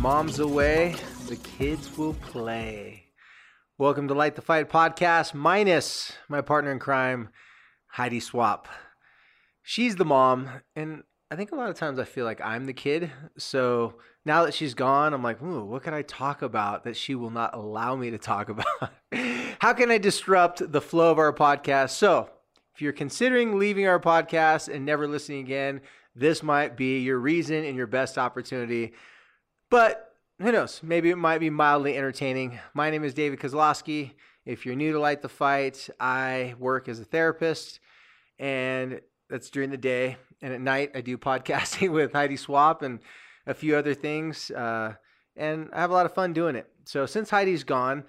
Mom's away, the kids will play. Welcome to Light the Fight podcast, minus my partner in crime, Heidi Swapp. She's the mom, and I think a lot of times I feel like I'm the kid. So now that she's gone, I'm like, ooh, what can I talk about that she will not allow me to talk about? How can I disrupt the flow of our podcast? So if you're considering leaving our podcast and never listening again, this might be your reason and your best opportunity. But who knows? Maybe it might be mildly entertaining. My name is David Kozlowski. If you're new to Light the Fight, I work as a therapist, and that's during the day. And at night, I do podcasting with Heidi Swapp and a few other things. Uh, and I have a lot of fun doing it. So since Heidi's gone,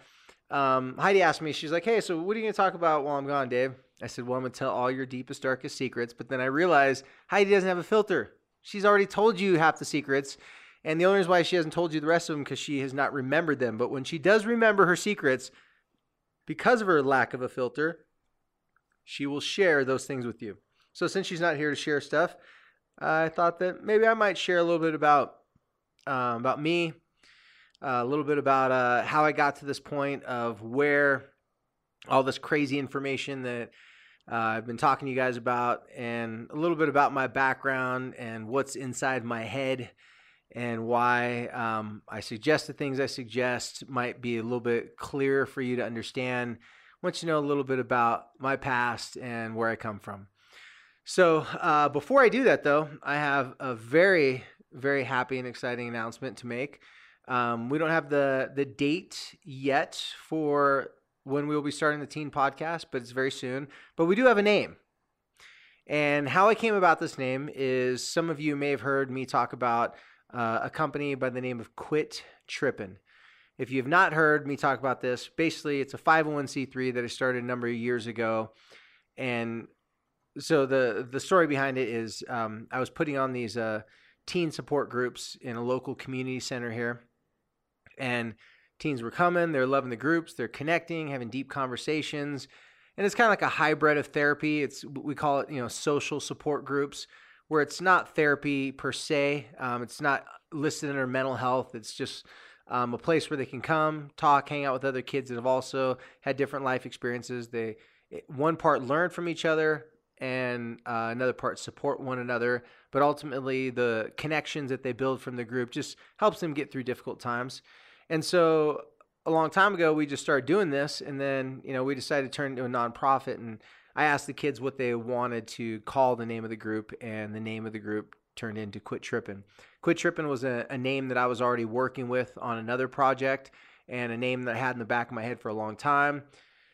um, Heidi asked me, she's like, hey, so what are you going to talk about while I'm gone, Dave? I said, well, I'm going to tell all your deepest, darkest secrets. But then I realized Heidi doesn't have a filter. She's already told you half the secrets. And the only reason why she hasn't told you the rest of them because she has not remembered them. But when she does remember her secrets, because of her lack of a filter, she will share those things with you. So since she's not here to share stuff, I thought that maybe I might share a little bit about um, about me, uh, a little bit about uh, how I got to this point of where all this crazy information that uh, I've been talking to you guys about, and a little bit about my background and what's inside my head and why um, I suggest the things I suggest might be a little bit clearer for you to understand once you know a little bit about my past and where I come from. So, uh, before I do that, though, I have a very, very happy and exciting announcement to make. Um, we don't have the the date yet for when we will be starting the teen podcast, but it's very soon. But we do have a name. And how I came about this name is some of you may have heard me talk about uh, a company by the name of Quit Trippin'. If you have not heard me talk about this, basically it's a 501c3 that I started a number of years ago. And so the the story behind it is um, I was putting on these uh, teen support groups in a local community center here, and teens were coming. They're loving the groups. They're connecting, having deep conversations, and it's kind of like a hybrid of therapy. It's we call it you know social support groups where it's not therapy per se. Um, it's not listed under mental health. It's just um, a place where they can come, talk, hang out with other kids that have also had different life experiences. They one part learn from each other, and uh, another part support one another. But ultimately, the connections that they build from the group just helps them get through difficult times. And so, a long time ago, we just started doing this, and then you know we decided to turn into a nonprofit and I asked the kids what they wanted to call the name of the group, and the name of the group turned into Quit Trippin'. Quit Trippin' was a, a name that I was already working with on another project, and a name that I had in the back of my head for a long time.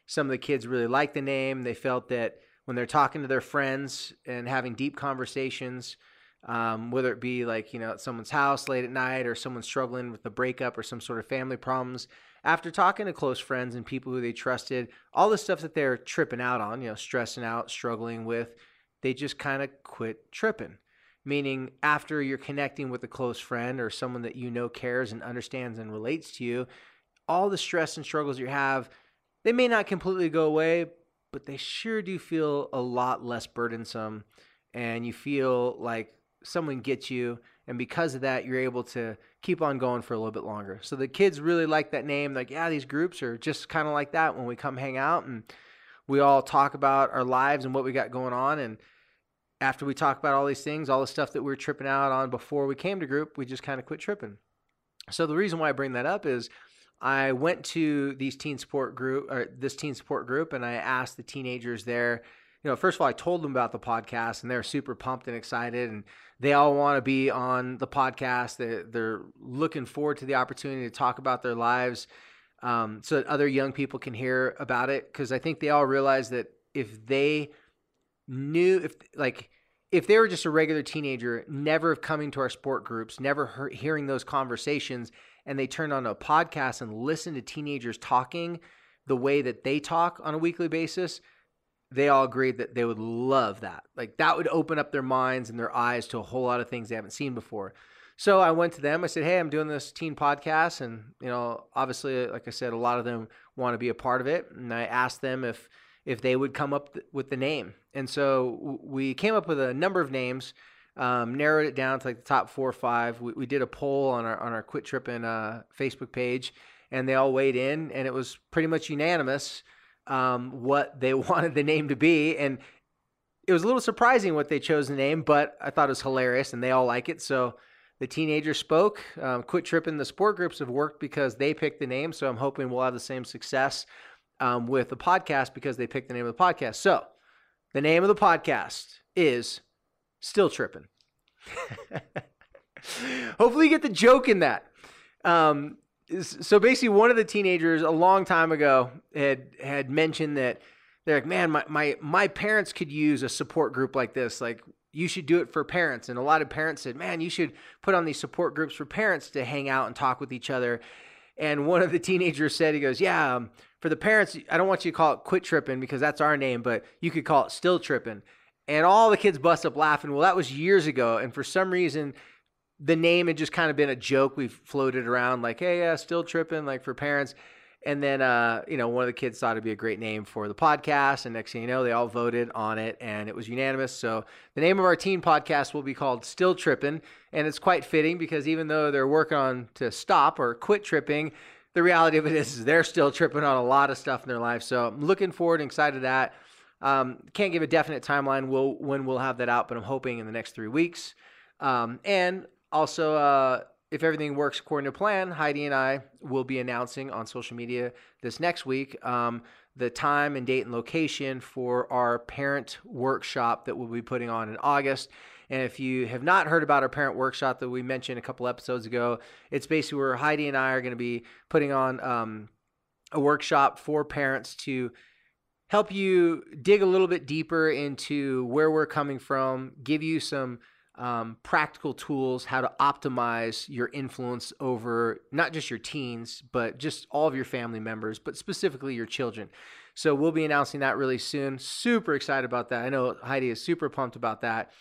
Some of the kids really liked the name. They felt that when they're talking to their friends and having deep conversations, um, whether it be like you know at someone's house late at night or someone struggling with a breakup or some sort of family problems after talking to close friends and people who they trusted, all the stuff that they're tripping out on, you know, stressing out, struggling with, they just kind of quit tripping. Meaning, after you're connecting with a close friend or someone that you know cares and understands and relates to you, all the stress and struggles you have, they may not completely go away, but they sure do feel a lot less burdensome. And you feel like someone gets you and because of that you're able to keep on going for a little bit longer. So the kids really like that name like yeah these groups are just kind of like that when we come hang out and we all talk about our lives and what we got going on. And after we talk about all these things all the stuff that we were tripping out on before we came to group we just kind of quit tripping. So the reason why i bring that up is i went to these teen support group or this teen support group and i asked the teenagers there you know, first of all, I told them about the podcast and they're super pumped and excited and they all want to be on the podcast. They're, they're looking forward to the opportunity to talk about their lives um, so that other young people can hear about it. Cause I think they all realize that if they knew, if like, if they were just a regular teenager, never coming to our sport groups, never he- hearing those conversations, and they turned on a podcast and listened to teenagers talking the way that they talk on a weekly basis, they all agreed that they would love that. Like that would open up their minds and their eyes to a whole lot of things they haven't seen before. So I went to them. I said, "Hey, I'm doing this teen podcast, and you know, obviously, like I said, a lot of them want to be a part of it." And I asked them if if they would come up th- with the name. And so we came up with a number of names. um, narrowed it down to like the top four or five. We, we did a poll on our on our Quit Tripping uh, Facebook page, and they all weighed in, and it was pretty much unanimous um, what they wanted the name to be, and it was a little surprising what they chose the name, but I thought it was hilarious, and they all like it. So the teenagers spoke. Um, Quit Tripping. The sport groups have worked because they picked the name. So I'm hoping we'll have the same success um, with the podcast because they picked the name of the podcast. So the name of the podcast is Still Tripping. Hopefully, you get the joke in that. Um, so basically, one of the teenagers a long time ago had had mentioned that they're like, man, my my my parents could use a support group like this. Like, you should do it for parents. And a lot of parents said, man, you should put on these support groups for parents to hang out and talk with each other. And one of the teenagers said, he goes, yeah, um, for the parents, I don't want you to call it quit tripping because that's our name, but you could call it still tripping. And all the kids bust up laughing. Well, that was years ago. And for some reason, the name had just kind of been a joke we've floated around like, hey, yeah, still tripping, like for parents. And then, uh, you know, one of the kids thought it'd be a great name for the podcast. And next thing you know, they all voted on it and it was unanimous. So the name of our teen podcast will be called Still Tripping. And it's quite fitting because even though they're working on to stop or quit tripping, the reality of it is, is they're still tripping on a lot of stuff in their life. So I'm looking forward and excited to that. Um, can't give a definite timeline we'll, when we'll have that out, but I'm hoping in the next three weeks. Um, and also, uh, if everything works according to plan, Heidi and I will be announcing on social media this next week um, the time and date and location for our parent workshop that we'll be putting on in August. And if you have not heard about our parent workshop that we mentioned a couple episodes ago, it's basically where Heidi and I are going to be putting on um, a workshop for parents to help you dig a little bit deeper into where we're coming from, give you some um, practical tools how to optimize your influence over not just your teens, but just all of your family members, but specifically your children. So we'll be announcing that really soon. Super excited about that. I know Heidi is super pumped about that.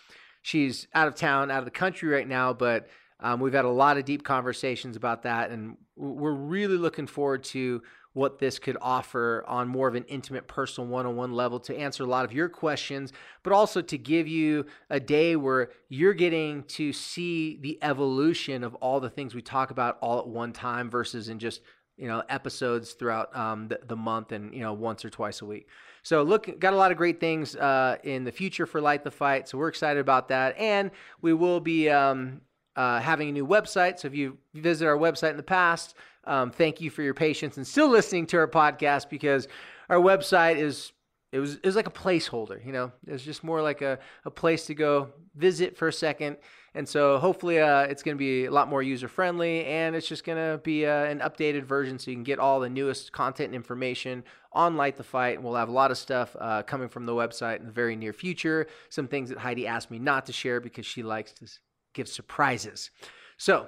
She's out of town, out of the country right now, but um, we've had a lot of deep conversations about that, and we're really looking forward to what this could offer on more of an intimate, personal, one on one level to answer a lot of your questions, but also to give you a day where you're getting to see the evolution of all the things we talk about all at one time versus in just you know episodes throughout um, the, the month and you know once or twice a week. So look got a lot of great things uh, in the future for light the fight so we're excited about that. And we will be um, uh, having a new website so if you visit our website in the past um, thank you for your patience and still listening to our podcast because our website is it was it was like a placeholder, you know. It's just more like a, a place to go visit for a second. And so hopefully uh, it's going to be a lot more user friendly and it's just going to be uh, an updated version so you can get all the newest content and information on Light the Fight. And we'll have a lot of stuff uh, coming from the website in the very near future. Some things that Heidi asked me not to share because she likes to give surprises. So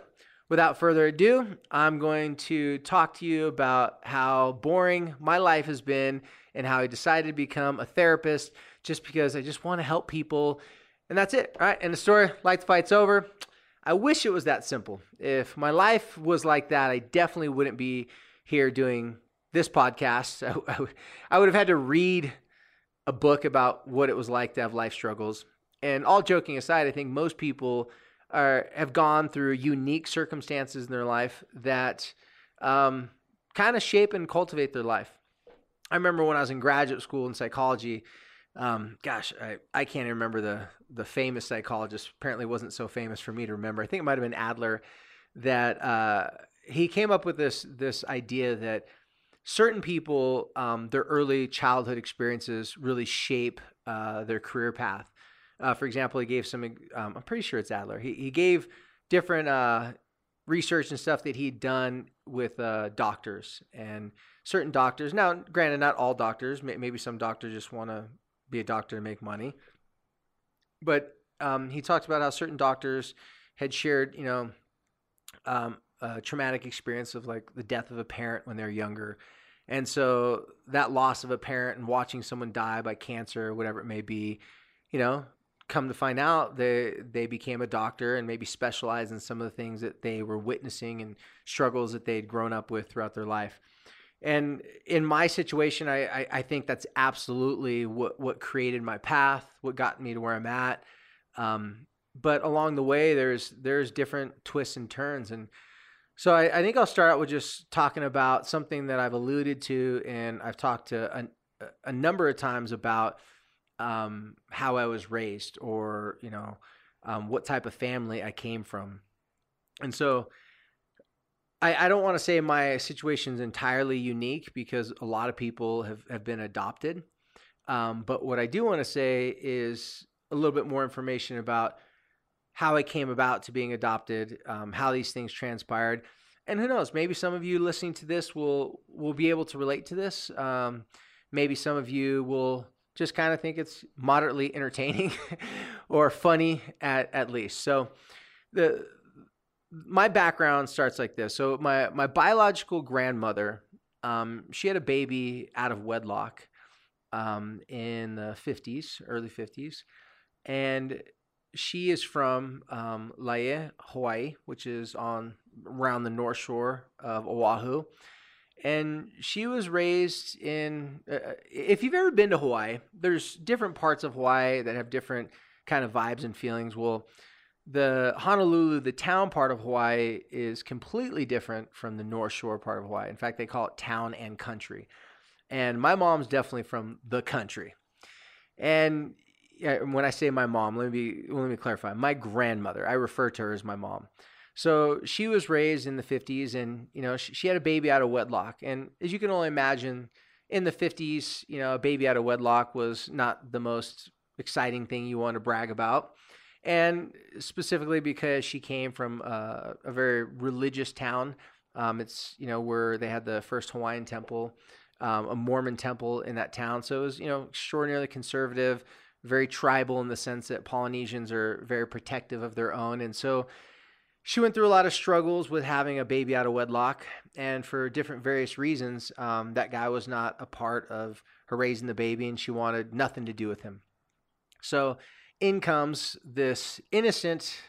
without further ado, I'm going to talk to you about how boring my life has been and how I decided to become a therapist just because I just want to help people. And that's it, right? And the story, light the fight's over. I wish it was that simple. If my life was like that, I definitely wouldn't be here doing this podcast. I, I would have had to read a book about what it was like to have life struggles. And all joking aside, I think most people are have gone through unique circumstances in their life that um, kind of shape and cultivate their life. I remember when I was in graduate school in psychology. Um, gosh, I, I can't even remember the the famous psychologist. Apparently, wasn't so famous for me to remember. I think it might have been Adler. That uh, he came up with this this idea that certain people, um, their early childhood experiences really shape uh, their career path. Uh, for example, he gave some. Um, I'm pretty sure it's Adler. He he gave different uh, research and stuff that he'd done with uh, doctors and certain doctors. Now, granted, not all doctors. Maybe some doctors just want to be a doctor to make money. But um, he talked about how certain doctors had shared, you know, um, a traumatic experience of like the death of a parent when they're younger. And so that loss of a parent and watching someone die by cancer, or whatever it may be, you know, come to find out they they became a doctor and maybe specialized in some of the things that they were witnessing and struggles that they'd grown up with throughout their life. And in my situation, I, I, I think that's absolutely what, what created my path, what got me to where I'm at. Um, but along the way, there's there's different twists and turns, and so I, I, think I'll start out with just talking about something that I've alluded to, and I've talked to a, a number of times about um, how I was raised, or you know, um, what type of family I came from, and so I, I don't want to say my situation is entirely unique because a lot of people have have been adopted, um, but what I do want to say is a little bit more information about how I came about to being adopted, um, how these things transpired, and who knows, maybe some of you listening to this will will be able to relate to this. Um, maybe some of you will just kind of think it's moderately entertaining or funny at at least. So the my background starts like this. So my my biological grandmother, um, she had a baby out of wedlock um, in the 50s, early 50s, and she is from um, Laie, Hawaii, which is on around the north shore of Oahu. And she was raised in. Uh, uh, if you've ever been to Hawaii, there's different parts of Hawaii that have different kind of vibes and feelings. Well, the Honolulu, the town part of Hawaii, is completely different from the North Shore part of Hawaii. In fact, they call it town and country. And my mom's definitely from the country. And when I say my mom, let me be, let me clarify. My grandmother, I refer to her as my mom. So she was raised in the 50s, and you know she, she had a baby out of wedlock. And as you can only imagine, in the 50s, you know, a baby out of wedlock was not the most exciting thing you want to brag about. And specifically because she came from a, a very religious town. Um, it's you know where they had the first Hawaiian temple, um, a Mormon temple in that town. So it was you know extraordinarily conservative very tribal in the sense that Polynesians are very protective of their own. And so she went through a lot of struggles with having a baby out of wedlock. And for different various reasons, um, that guy was not a part of her raising the baby and she wanted nothing to do with him. So in comes this innocent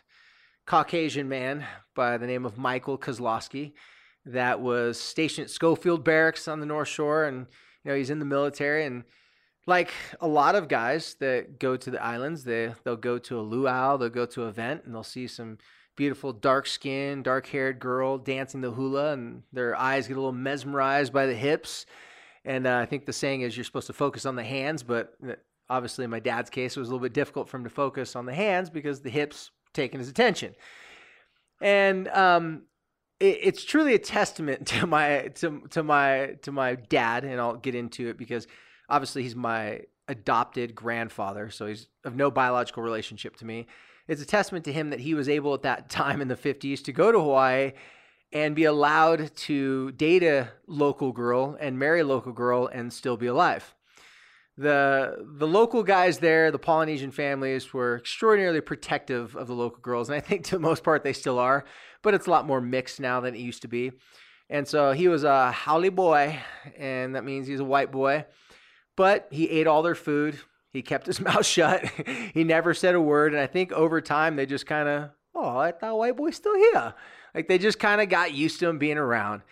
Caucasian man by the name of Michael Kozlowski that was stationed at Schofield Barracks on the North Shore. And, you know, he's in the military and like a lot of guys that go to the islands, they they'll go to a luau, they'll go to an event, and they'll see some beautiful dark skinned, dark haired girl dancing the hula, and their eyes get a little mesmerized by the hips. And uh, I think the saying is you're supposed to focus on the hands, but obviously in my dad's case, it was a little bit difficult for him to focus on the hands because the hips taking his attention. And um, it, it's truly a testament to my to to my to my dad, and I'll get into it because obviously he's my adopted grandfather, so he's of no biological relationship to me. It's a testament to him that he was able at that time in the 50s to go to Hawaii and be allowed to date a local girl and marry a local girl and still be alive. The the local guys there, the Polynesian families were extraordinarily protective of the local girls, and I think to the most part they still are, but it's a lot more mixed now than it used to be. And so he was a haole boy, and that means he's a white boy but he ate all their food. He kept his mouth shut. he never said a word. And I think over time they just kind of, oh, thought white boy's still here. Like they just kind of got used to him being around.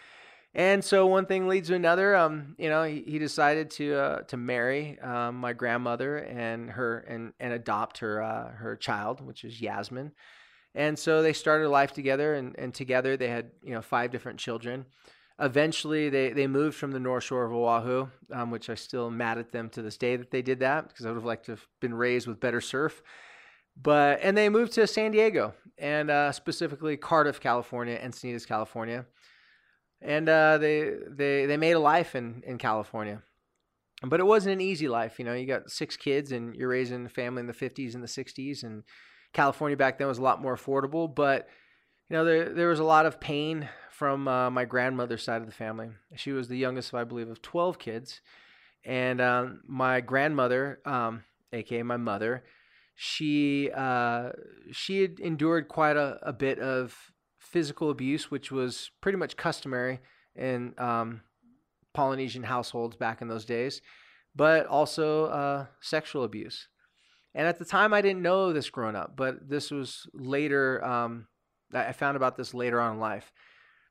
And so one thing leads to another. Um, you know, he, he decided to uh, to marry um, my grandmother and her and and adopt her uh, her child, which is Yasmin. And so they started life together, and and together they had you know five different children eventually they, they moved from the north shore of Oahu, um, which I still mad at them to this day that they did that because I would have liked to have been raised with better surf. But and they moved to San Diego and uh, specifically Cardiff, California, Encinitas, California, and uh, they they they made a life in in California. But it wasn't an easy life, you know. You got six kids and you're raising a family in the 50s and the 60s, and California back then was a lot more affordable. But you know, there there was a lot of pain from uh, my grandmother's side of the family. She was the youngest, I believe, of 12 kids. And um, my grandmother, um, aka my mother, she uh, she had endured quite a, a, bit of physical abuse, which was pretty much customary in um, Polynesian households back in those days, but also uh, sexual abuse. And at the time, I didn't know this growing up, but this was later. Um, I found about this later on in life.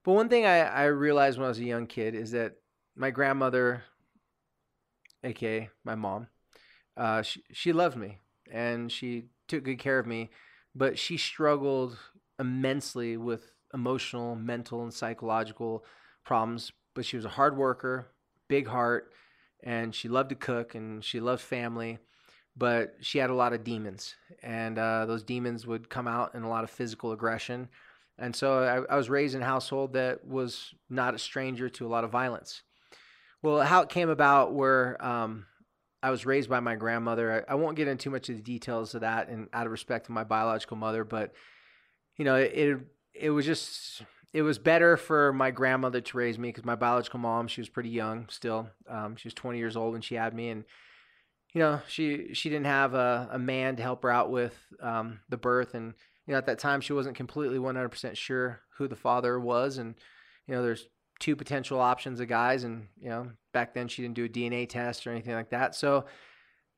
But one thing I, I realized when I was a young kid is that my grandmother, aka my mom, uh, she, she loved me and she took good care of me but she struggled immensely with emotional, mental, and psychological problems. But she was a hard worker, big heart, and she loved to cook and she loved family. But she had a lot of demons, and uh, those demons would come out in a lot of physical aggression. And so I, I was raised in a household that was not a stranger to a lot of violence. Well, how it came about where um, I was raised by my grandmother. I, I, won't get into too much of the details of that, and out of respect to my biological mother, but you know, it it, it was just it was better for my grandmother to raise me because my biological mom she was pretty young still. Um, she was 20 years old when she had me, and you know she she didn't have a, a man to help her out with um, the birth, and you know at that time she wasn't completely 100% sure who the father was, and you know there's two potential options of guys, and you know back then she didn't do a DNA test or anything like that. So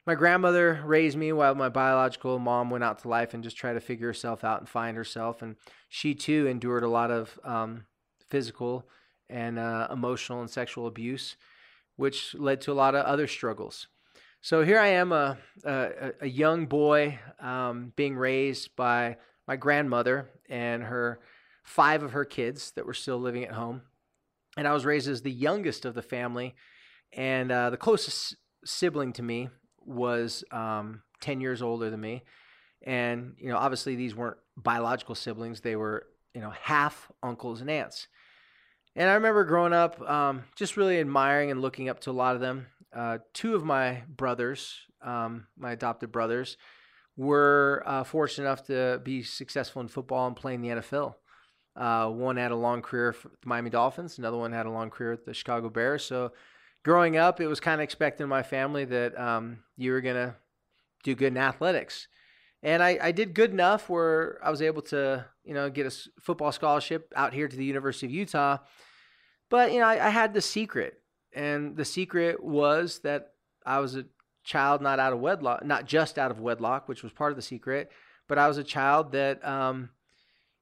my grandmother raised me while my biological mom went out to life and just tried to figure herself out and find herself. And she too endured a lot of um, physical and uh, emotional and sexual abuse, which led to a lot of other struggles. So here I am, a, a, a young boy um, being raised by my grandmother and her five of her kids that were still living at home and I was raised as the youngest of the family, and uh, the closest sibling to me was um, ten years older than me, and you know obviously these weren't biological siblings; they were you know half uncles and aunts. And I remember growing up, um, just really admiring and looking up to a lot of them. Uh, two of my brothers, um, my adopted brothers, were uh, fortunate enough to be successful in football and playing the NFL. Uh, one had a long career for the Miami Dolphins. Another one had a long career at the Chicago Bears. So growing up, it was kind of expected in my family that um, you were going to do good in athletics. And I, I did good enough where I was able to, you know, get a football scholarship out here to the University of Utah. But, you know, I, I had the secret. And the secret was that I was a child not out of wedlock, not just out of wedlock, which was part of the secret, but I was a child that um,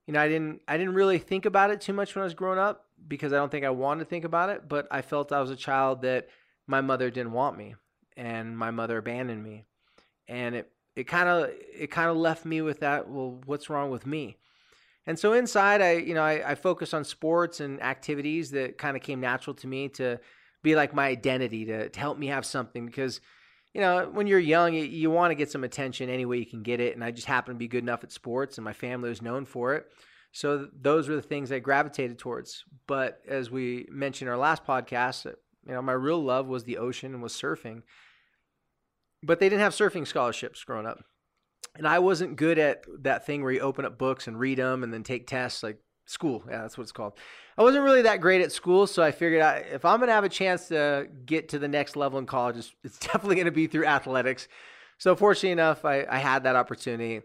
you know, I didn't I didn't really think about it too much when I was growing up because I don't think I wanted to think about it, but I felt I was a child that my mother didn't want me and my mother abandoned me. And it it kind of it kind of left me with that, well, what's wrong with me? And so inside I, you know, I, I focused on sports and activities that kind of came natural to me to be like my identity to, to help me have something because you know, when you're young, you, you want to get some attention any way you can get it. And I just happened to be good enough at sports, and my family was known for it. So those were the things I gravitated towards. But as we mentioned in our last podcast, uh, you know, my real love was the ocean and was surfing. But they didn't have surfing scholarships growing up. And I wasn't good at that thing where you open up books and read them and then take tests. Like school. Yeah, that's what it's called. I wasn't really that great at school, so I figured out if I'm going to have a chance to get to the next level in college, it's, it's definitely going to be through athletics. So fortunately enough, I, I had that opportunity,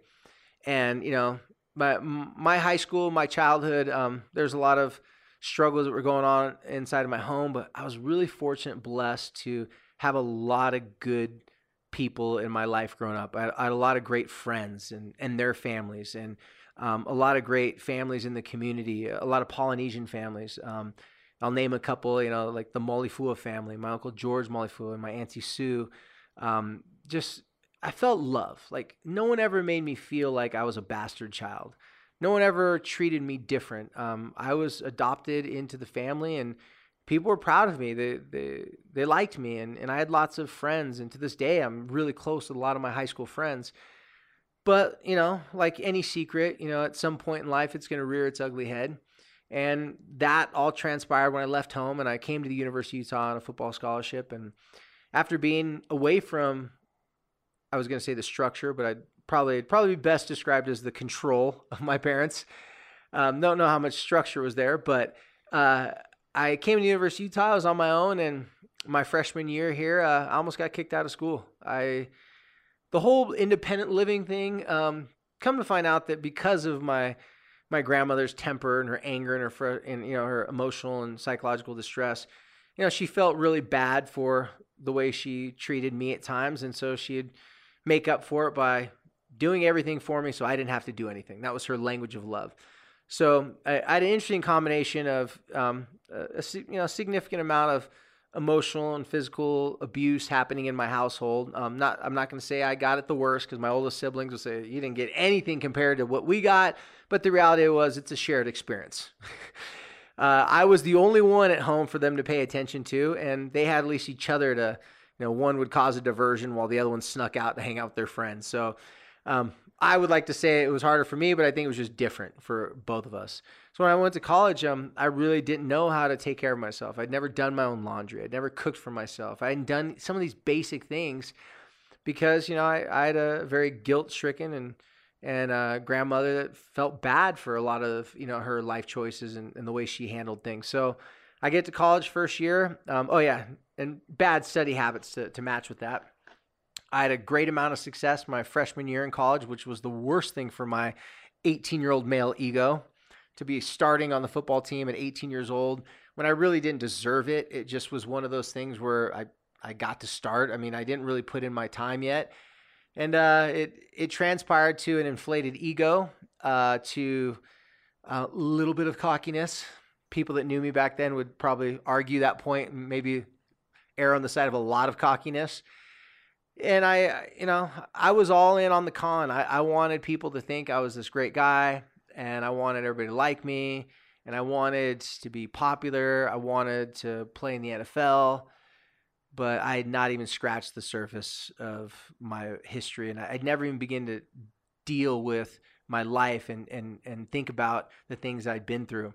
and you know, my my high school, my childhood, um, there's a lot of struggles that were going on inside of my home, but I was really fortunate, blessed to have a lot of good people in my life growing up. I, I had a lot of great friends and and their families and um, a lot of great families in the community, a lot of Polynesian families. Um, I'll name a couple, you know, like the Molifua family, my uncle George Molifua and my auntie Sue. Um, just, I felt love. Like no one ever made me feel like I was a bastard child. No one ever treated me different. Um, I was adopted into the family, and people were proud of me. They they they liked me, and and I had lots of friends. And to this day, I'm really close with a lot of my high school friends. But, you know, like any secret, you know, at some point in life, it's going to rear its ugly head. And that all transpired when I left home and I came to the University of Utah on a football scholarship. And after being away from, I was going to say the structure, but I'd probably probably be best described as the control of my parents. Um, don't know how much structure was there, but uh, I came to the University of Utah. I was on my own, and my freshman year here, uh, I almost got kicked out of school. I the whole independent living thing. Um, come to find out that because of my my grandmother's temper and her anger and her fr- and you know her emotional and psychological distress, you know she felt really bad for the way she treated me at times, and so she'd make up for it by doing everything for me, so I didn't have to do anything. That was her language of love. So I, I had an interesting combination of um, a, a, you know significant amount of emotional and physical abuse happening in my household. Um, not, I'm not going to say I got it the worst because my oldest siblings will say you didn't get anything compared to what we got. But the reality was, it's a shared experience. uh, I was the only one at home for them to pay attention to, and they had at least each other to, you know, one would cause a diversion while the other one snuck out to hang out with their friends. So um, I would like to say it was harder for me, but I think it was just different for both of us. So when I went to college, um, I really didn't know how to take care of myself. I'd never done my own laundry. I'd never cooked for myself. I hadn't done some of these basic things because you know I, I had a very guilt-stricken and and uh, grandmother that felt bad for a lot of you know her life choices and, and the way she handled things. So I get to college first year. Um, oh yeah, and bad study habits to, to match with that. I had a great amount of success my freshman year in college, which was the worst thing for my 18 year old male ego to be starting on the football team at 18 years old when I really didn't deserve it. It just was one of those things where I, I got to start. I mean, I didn't really put in my time yet. And uh, it, it transpired to an inflated ego, uh, to a little bit of cockiness. People that knew me back then would probably argue that point and maybe err on the side of a lot of cockiness and I, you know, I was all in on the con. I, I wanted people to think I was this great guy, and I wanted everybody to like me, and I wanted to be popular. I wanted to play in the NFL, but I had not even scratched the surface of my history, and I'd never even begin to deal with my life and and and think about the things I'd been through.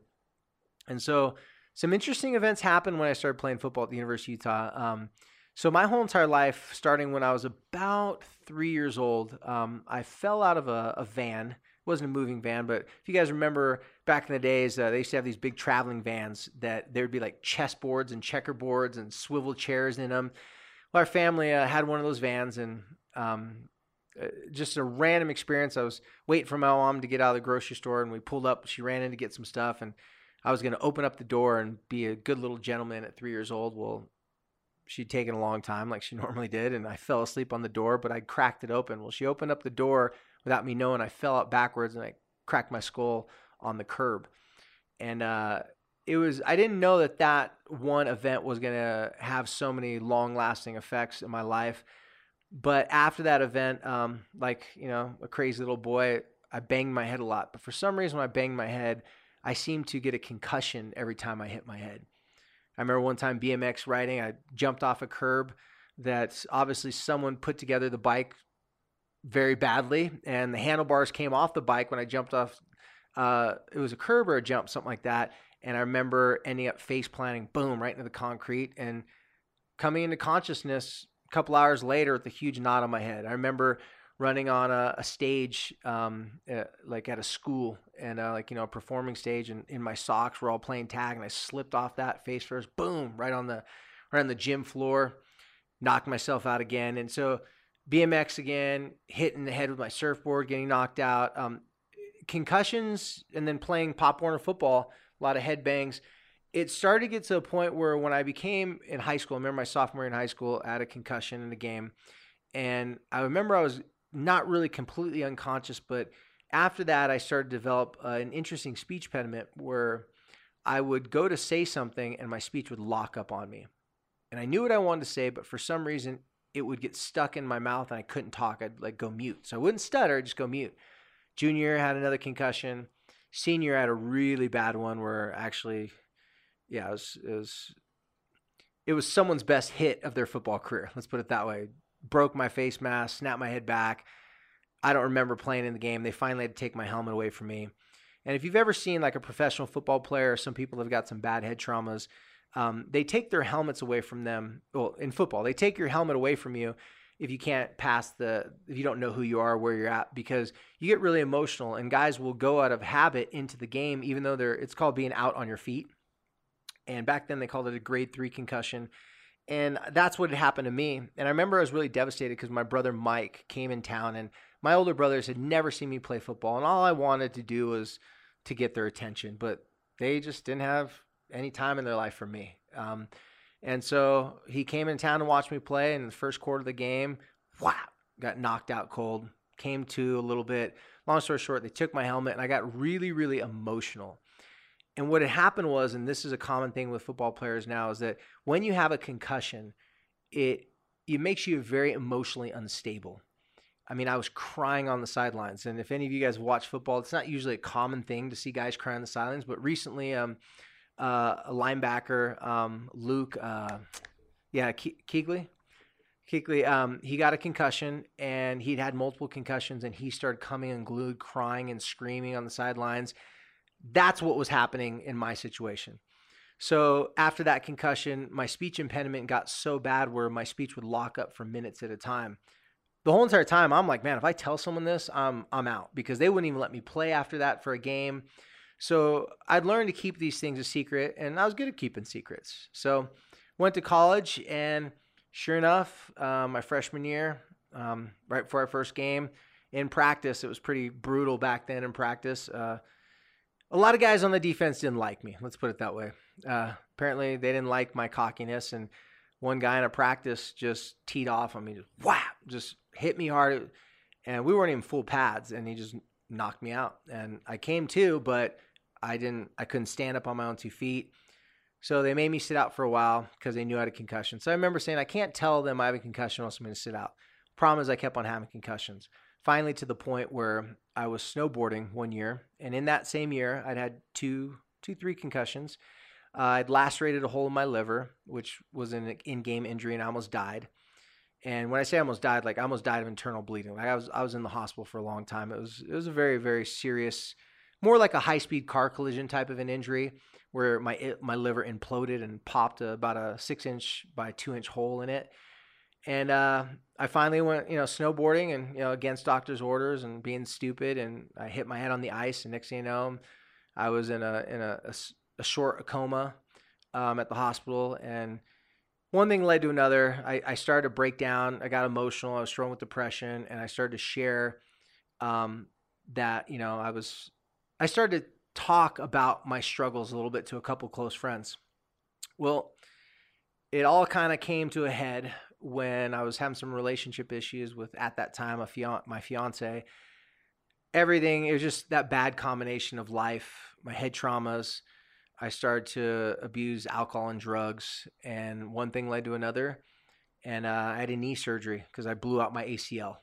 And so, some interesting events happened when I started playing football at the University of Utah. Um, so my whole entire life, starting when I was about three years old, um, I fell out of a, a, van. It wasn't a moving van, but if you guys remember back in the days, uh, they used to have these big traveling vans that there'd be like chessboards and checkerboards and swivel chairs in them. Well, our family uh, had one of those vans, and um, uh, just a random experience. I was waiting for my mom to get out of the grocery store, and we pulled up. She ran in to get some stuff, and I was going to open up the door and be a good little gentleman at three years old. Well, she'd taken a long time like she normally did and i fell asleep on the door but i cracked it open. Well she opened up the door without me knowing. I fell out backwards and i cracked my skull on the curb. And uh, it was i didn't know that that one event was to have so many long lasting effects in my life. But after that event um, like you know a crazy little boy i banged my head a lot. But for some reason when i banged my head i seemed to get a concussion every time i hit my head I remember one time BMX riding, I jumped off a curb that obviously someone put together the bike very badly, and the handlebars came off the bike when I jumped off. Uh, it was a curb or a jump, something like that. And I remember ending up face planting, boom, right into the concrete, and coming into consciousness a couple hours later with a huge knot on my head. I remember running on a, a stage, um, uh, like at a school, and uh, like you know, a performing stage, and in my socks, we're all playing tag, and I slipped off that face first, boom, right on the, right on the gym floor, knocked myself out again, and so BMX again, hitting the head with my surfboard, getting knocked out, um, concussions, and then playing Pop Warner football, a lot of head bangs. It started to get to a point where when I became in high school, I remember my sophomore in high school, I had a concussion in the game. And I remember I was not really completely unconscious, but after that, I started to develop uh, an interesting speech impediment where I would go to say something and my speech would lock up on me. And I knew what I wanted to say, but for some reason, it would get stuck in my mouth and I couldn't talk. I'd like go mute. So I wouldn't stutter, I'd just go mute. Junior had another concussion. Senior had a really bad one where actually, yeah, it was, it was, it was someone's best hit of their football career. Let's put it that way broke my face mask, snapped my head back. I don't remember playing in the game. They finally had to take my helmet away from me. And if you've ever seen like a professional football player, some people have got some bad head traumas. Um, they take their helmets away from them. Well, in football, they take your helmet away from you if you can't pass the if you don't know who you are where you're at because you get really emotional and guys will go out of habit into the game even though they're it's called being out on your feet and back then they called it a grade three concussion and that's what had happened to me. And I remember I was really devastated because my brother Mike came in town, and my older brothers had never seen me play football. And all I wanted to do was to get their attention, but they just didn't have any time in their life for me. Um, and so he came in town to watch me play. And in the first quarter of the game, wow, got knocked out cold, came to a little bit. Long story short, they took my helmet, and I got really, really emotional. And what had happened was, and this is a common thing with football players now, is that when you have a concussion, it it makes you very emotionally unstable. I mean, I was crying on the sidelines, and if any of you guys watch football, it's not usually a common thing to see guys cry on the sidelines. But recently, um, uh, a linebacker, um, Luke, uh, yeah, Ke- Kuechly, um, he got a concussion, and he'd had multiple concussions, and he started coming unglued, crying and screaming on the sidelines. That's what was happening in my situation. So after that concussion, my speech impediment got so bad where my speech would lock up for minutes at a time. The whole entire time, I'm like, man, if I tell someone this, I'm I'm out because they wouldn't even let me play after that for a game. So I'd learned to keep these things a secret, and I was good at keeping secrets. So went to college, and sure enough, uh, my freshman year, um, right before our first game, in practice, it was pretty brutal back then in practice. Uh, a lot of guys on the defense didn't like me. Let's put it that way. Uh, apparently, they didn't like my cockiness, and one guy in a practice just teed off on me, just wow, just hit me hard, and we weren't even full pads, and he just knocked me out. And I came to, but I didn't, I couldn't stand up on my own two feet. So they made me sit out for a while because they knew I had a concussion. So I remember saying, I can't tell them I have a concussion, else I'm going to sit out. Problem is, I kept on having concussions finally to the point where I was snowboarding one year, and in that same year, I'd had two, two, three concussions. Uh, I'd lacerated a hole in my liver, which was an in-game injury, and I almost died. And when I say I almost died, like I almost died of internal bleeding. Like I was, I was in the hospital for a long time. It was, it was a very, very serious, more like a high-speed car collision type of an injury, where my my liver imploded and popped about a six-inch by two-inch hole in it and uh, I finally went, you know, snowboarding and you know against doctor's orders and being stupid, and I hit my head on the ice, and next thing you know, I was in a in a, a, a short coma um, at the hospital, and one thing led to another. I, I started to break down. I got emotional. I was struggling with depression, and I started to share um, that you know I was. I started to talk about my struggles a little bit to a couple close friends. Well, it all kind of came to a head when I was having some relationship issues with at that time a fian- my fiance. Everything it was just that bad combination of life, my head traumas. I started to abuse alcohol and drugs, and one thing led to another. And uh, I had a knee surgery because I blew out my ACL.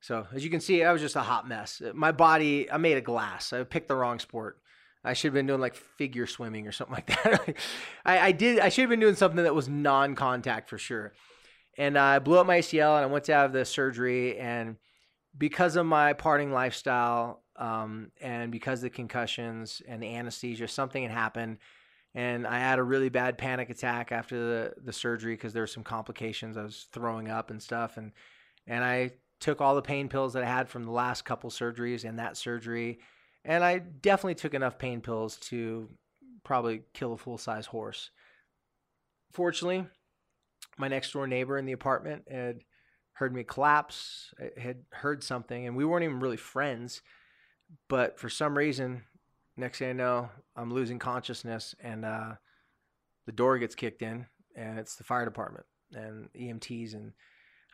So as you can see, I was just a hot mess. My body, I made a glass. I picked the wrong sport. I should have been doing like figure swimming or something like that. I, I did. I should have been doing something that was non-contact for sure and I blew up my ACL and I went to have the surgery. And because of my partying lifestyle um, and because of the concussions and the anesthesia, something had happened. And I had a really bad panic attack after the, the surgery because there were some complications. I was throwing up and stuff. And, and I took all the pain pills that I had from the last couple surgeries and that surgery. And I definitely took enough pain pills to probably kill a full size horse. Fortunately, my next door neighbor in the apartment had heard me collapse, had heard something, and we weren't even really friends. But for some reason, next thing I know, I'm losing consciousness, and uh, the door gets kicked in, and it's the fire department and EMTs. And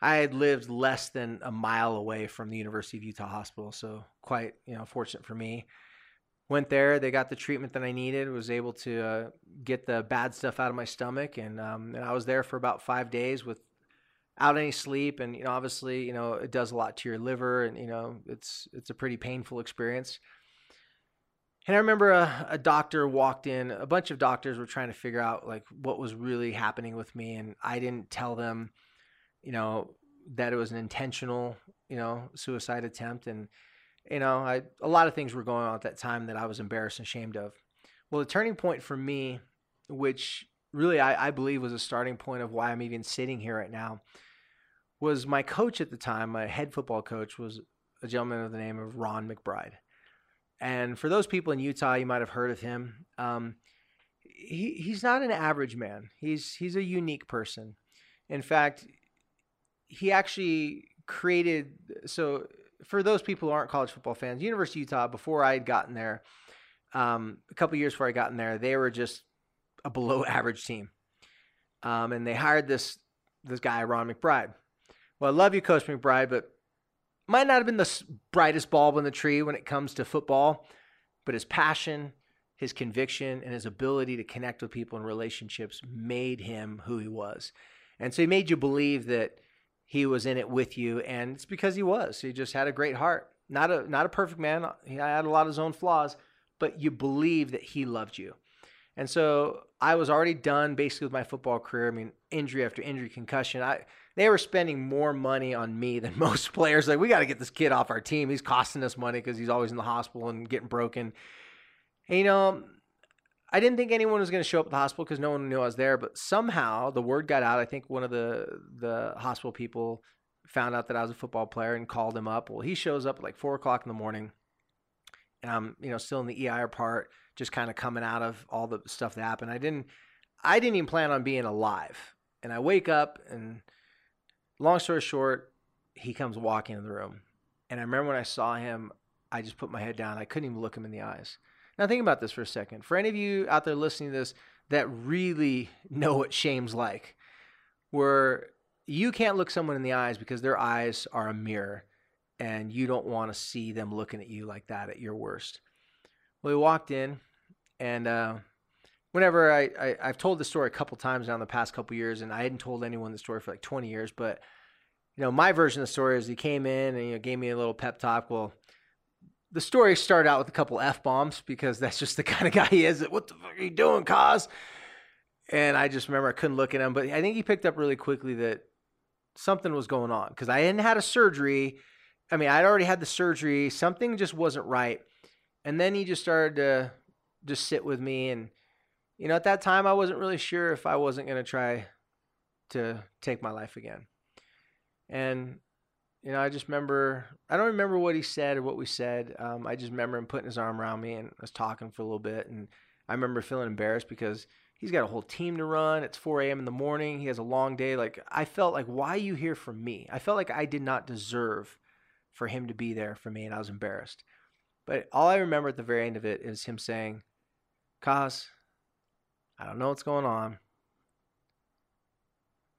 I had lived less than a mile away from the University of Utah Hospital, so quite you know fortunate for me went there. They got the treatment that I needed. Was able to uh, get the bad stuff out of my stomach, and um, and I was there for about five days without any sleep. And you know, obviously, you know, it does a lot to your liver, and you know, it's it's a pretty painful experience. And I remember a, a doctor walked in. A bunch of doctors were trying to figure out like what was really happening with me, and I didn't tell them, you know, that it was an intentional, you know, suicide attempt, and you know, I, a lot of things were going on at that time that I was embarrassed and ashamed of. Well, the turning point for me, which really I, I believe was a starting point of why I'm even sitting here right now, was my coach at the time, my head football coach, was a gentleman of the name of Ron McBride. And for those people in Utah, you might have heard of him. Um, he, he's not an average man. He's he's a unique person. In fact, he actually created so for those people who aren't college football fans, University of Utah, before I had gotten there, um, a couple years before I got in there, they were just a below average team. Um, and they hired this this guy, Ron McBride. Well, I love you, Coach McBride, but might not have been the brightest bulb in the tree when it comes to football, but his passion, his conviction and his ability to connect with people in relationships made him who he was. And so he made you believe that he was in it with you and it's because he was. He just had a great heart. Not a not a perfect man. He had a lot of his own flaws, but you believe that he loved you. And so I was already done basically with my football career. I mean, injury after injury, concussion. I they were spending more money on me than most players. Like, we got to get this kid off our team. He's costing us money because he's always in the hospital and getting broken. And, you know, I didn't think anyone was going to show up at the hospital because no one knew I was there. But somehow the word got out. I think one of the the hospital people found out that I was a football player and called him up. Well, he shows up at like four o'clock in the morning, and I'm you know still in the EIR part just kind of coming out of all the stuff that happened. I didn't I didn't even plan on being alive. And I wake up and long story short, he comes walking in the room. And I remember when I saw him, I just put my head down. I couldn't even look him in the eyes. Now think about this for a second. For any of you out there listening to this that really know what shame's like, where you can't look someone in the eyes because their eyes are a mirror and you don't want to see them looking at you like that at your worst. Well, we walked in, and uh, whenever I, I have told the story a couple times now in the past couple years, and I hadn't told anyone the story for like 20 years, but you know my version of the story is he came in and you know gave me a little pep talk. Well, the story started out with a couple f bombs because that's just the kind of guy he is. What the fuck are you doing, Kaz? And I just remember I couldn't look at him, but I think he picked up really quickly that something was going on because I hadn't had a surgery. I mean, I'd already had the surgery. Something just wasn't right. And then he just started to just sit with me. And, you know, at that time, I wasn't really sure if I wasn't going to try to take my life again. And, you know, I just remember, I don't remember what he said or what we said. Um, I just remember him putting his arm around me and us talking for a little bit. And I remember feeling embarrassed because he's got a whole team to run. It's 4 a.m. in the morning. He has a long day. Like, I felt like, why are you here for me? I felt like I did not deserve for him to be there for me. And I was embarrassed. But all I remember at the very end of it is him saying, Kaz, I don't know what's going on,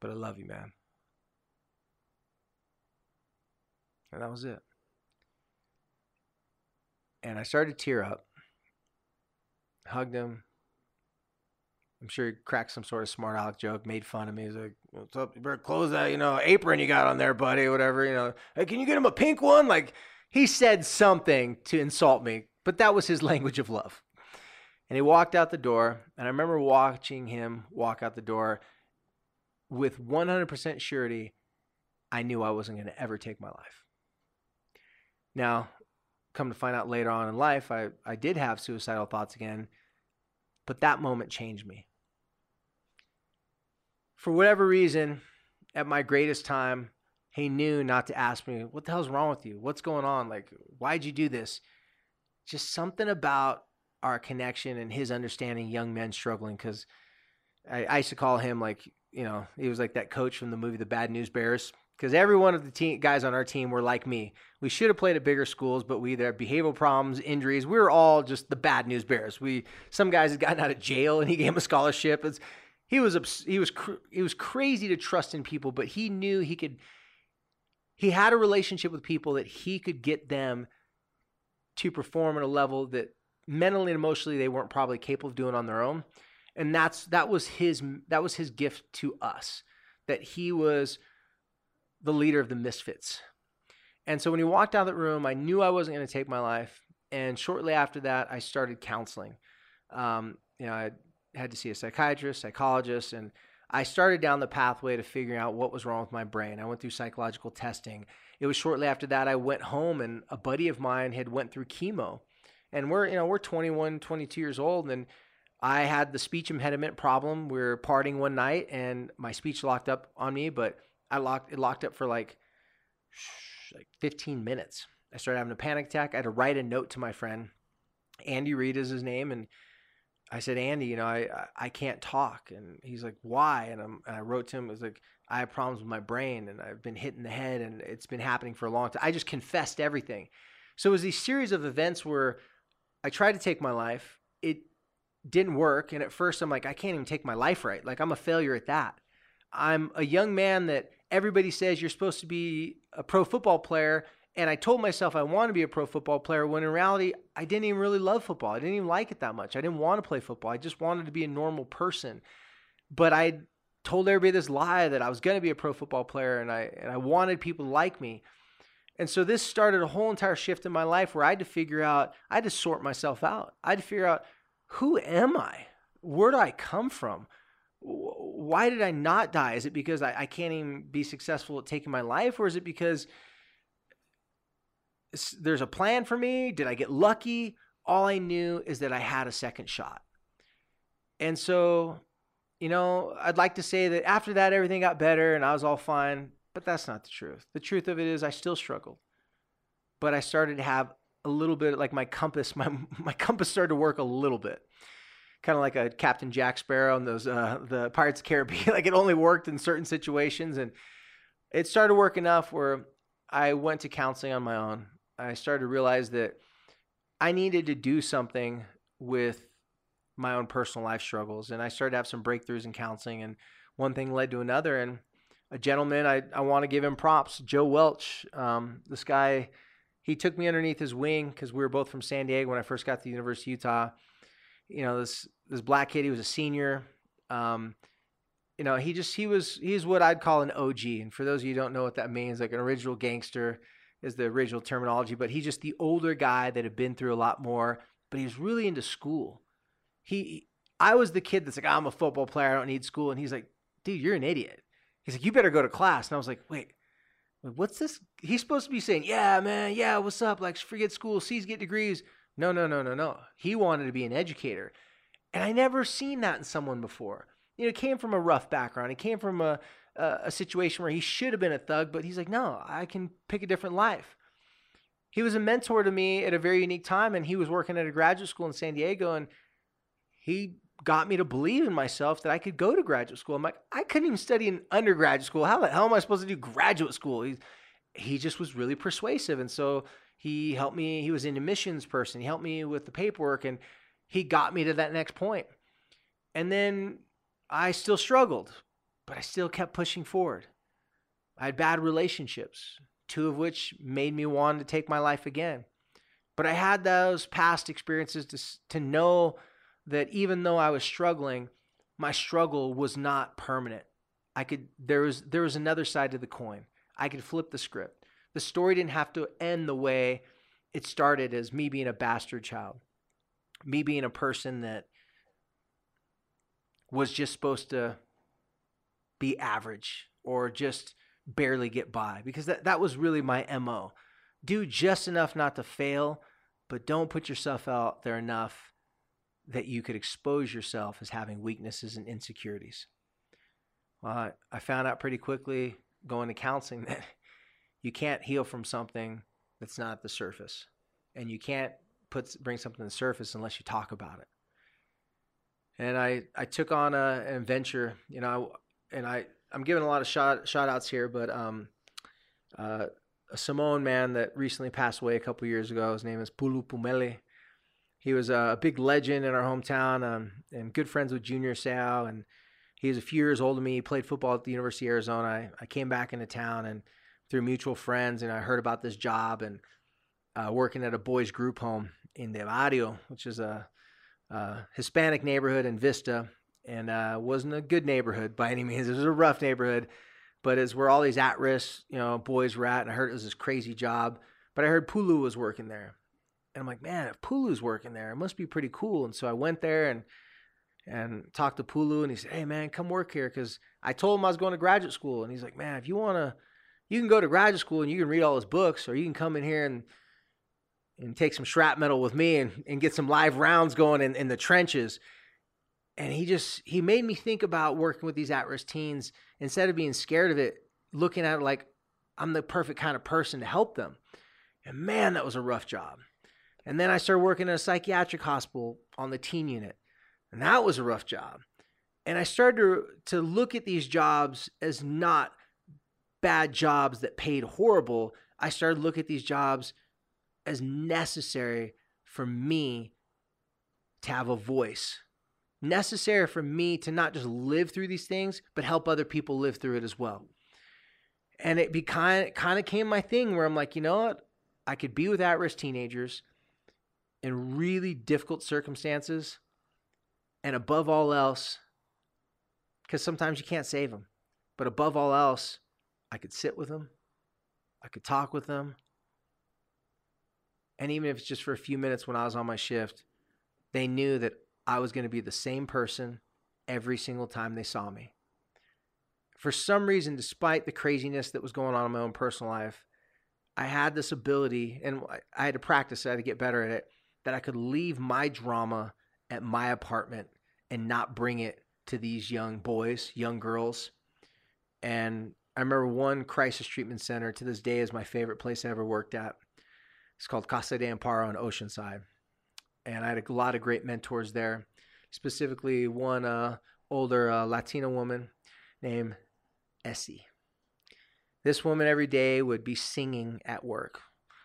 but I love you, man. And that was it. And I started to tear up, hugged him. I'm sure he cracked some sort of smart aleck joke, made fun of me. He's like, What's up? You better close that, you know, apron you got on there, buddy, whatever, you know. Hey, can you get him a pink one? Like, he said something to insult me, but that was his language of love. And he walked out the door, and I remember watching him walk out the door with 100% surety I knew I wasn't going to ever take my life. Now, come to find out later on in life, I, I did have suicidal thoughts again, but that moment changed me. For whatever reason, at my greatest time, he knew not to ask me, What the hell's wrong with you? What's going on? Like, why'd you do this? Just something about our connection and his understanding young men struggling. Cause I, I used to call him like, you know, he was like that coach from the movie The Bad News Bears. Because every one of the team, guys on our team were like me. We should have played at bigger schools, but we either had behavioral problems, injuries. We were all just the bad news bears. We some guys had gotten out of jail and he gave him a scholarship. It's, he was he was he was crazy to trust in people, but he knew he could he had a relationship with people that he could get them to perform at a level that mentally and emotionally they weren't probably capable of doing on their own and that's that was his that was his gift to us that he was the leader of the misfits and so when he walked out of the room i knew i wasn't going to take my life and shortly after that i started counseling um, you know i had to see a psychiatrist psychologist and I started down the pathway to figuring out what was wrong with my brain. I went through psychological testing. It was shortly after that I went home and a buddy of mine had went through chemo. And we're, you know, we're 21, 22 years old and I had the speech impediment problem. We were partying one night and my speech locked up on me, but I locked it locked up for like like 15 minutes. I started having a panic attack. I had to write a note to my friend. Andy Reid is his name and I said, Andy, you know, I I can't talk, and he's like, why? And, and I wrote to him, it was like, I have problems with my brain, and I've been hit in the head, and it's been happening for a long time. I just confessed everything. So it was these series of events where I tried to take my life. It didn't work, and at first I'm like, I can't even take my life right. Like I'm a failure at that. I'm a young man that everybody says you're supposed to be a pro football player, And I told myself I want to be a pro football player when in reality, I didn't even really love football. I didn't even like it that much. I didn't want to play football. I just wanted to be a normal person. But I told everybody this lie that I was going to be a pro football player and I, and I wanted people to like me. And so this started a whole entire shift in my life where I had to figure out, I had to sort myself out. I had to figure out who am I? Where do I come from? Why did I not die? Is it because I, I can't even be successful at taking my life? Or is it because there's a plan for me? Did I get lucky? All I knew is that I had a second shot. And so, you know, I'd like to say that after that, everything got better and I was all fine. But that's not the truth. The truth of it is I still struggled. But I started to have a little bit like my compass, my my compass started to work a little bit. Kind of like a Captain Jack Sparrow and those uh, the Pirates of the Caribbean. like it only worked in certain situations, and it started to work enough where I went to counseling on my own. I started to realize that I needed to do something with my own personal life struggles, and I started to have some breakthroughs in counseling, and one thing led to another, and a gentleman. I, I want to give him props. Joe Welch. Um, this guy, he took me underneath his wing because we were both from San Diego when I first got to the University of Utah. You know, this this black kid, he was a senior. Um, you know, he just he was he's what I'd call an OG. And for those of you who don't know what that means, like an original gangster is the original terminology, but he's just the older guy that had been through a lot more, but he was really into school. He I was the kid that's like, I'm a football player, I don't need school. And he's like, dude, you're an idiot. He's like, you better go to class. And I was like, wait, what's this? He's supposed to be saying, yeah, man, yeah, what's up? Like, forget school, C's get degrees. No, no, no, no, no. He wanted to be an educator. And I never seen that in someone before. You know, it came from a rough background. It came from a, a, a situation where he should have been a thug, but he's like, no, I can pick a different life. He was a mentor to me at a very unique time, and he was working at a graduate school in San Diego, and he got me to believe in myself that I could go to graduate school. I'm like, I couldn't even study in undergraduate school. How the hell am I supposed to do graduate school? He, he just was really persuasive. And so he helped me. He was an admissions person. He helped me with the paperwork and he got me to that next point. And then I still struggled, but I still kept pushing forward. I had bad relationships, two of which made me want to take my life again. But I had those past experiences to, to know that even though I was struggling, my struggle was not permanent. I could there was there was another side to the coin. I could flip the script. The story didn't have to end the way it started as me being a bastard child. Me being a person that was just supposed to be average or just barely get by because that, that was really my MO. Do just enough not to fail, but don't put yourself out there enough that you could expose yourself as having weaknesses and insecurities. Well, I found out pretty quickly going to counseling that you can't heal from something that's not the surface, and you can't put bring something to the surface unless you talk about it. And I I took on a, an adventure, you know, and I I'm giving a lot of shot shout outs here, but um, uh, a Samoan man that recently passed away a couple years ago. His name is Pulu Pumele he was a big legend in our hometown um, and good friends with Junior Seau. And he was a few years older than me. He played football at the University of Arizona. I, I came back into town and through mutual friends, and I heard about this job and uh, working at a boys group home in Del Barrio, which is a, a Hispanic neighborhood in Vista, and uh, wasn't a good neighborhood by any means. It was a rough neighborhood, but it's where all these at-risk, you know, boys were at. And I heard it was this crazy job, but I heard Pulu was working there, and I'm like, man, if Pulu's working there, it must be pretty cool. And so I went there and and talked to Pulu, and he said, hey man, come work here because I told him I was going to graduate school, and he's like, man, if you want to, you can go to graduate school and you can read all his books, or you can come in here and and take some shrapnel with me and, and get some live rounds going in, in the trenches. And he just he made me think about working with these at-risk teens instead of being scared of it, looking at it like I'm the perfect kind of person to help them. And man, that was a rough job. And then I started working in a psychiatric hospital on the teen unit. And that was a rough job. And I started to, to look at these jobs as not bad jobs that paid horrible. I started to look at these jobs as necessary for me to have a voice. Necessary for me to not just live through these things, but help other people live through it as well. And it be kind, kind of came my thing where I'm like, you know what? I could be with at risk teenagers in really difficult circumstances. And above all else, because sometimes you can't save them, but above all else, I could sit with them, I could talk with them. And even if it's just for a few minutes when I was on my shift, they knew that I was going to be the same person every single time they saw me. For some reason, despite the craziness that was going on in my own personal life, I had this ability, and I had to practice it, I had to get better at it, that I could leave my drama at my apartment and not bring it to these young boys, young girls. And I remember one crisis treatment center to this day is my favorite place I ever worked at. It's called Casa de Amparo in Oceanside. And I had a lot of great mentors there, specifically one uh, older uh, Latina woman named Essie. This woman every day would be singing at work,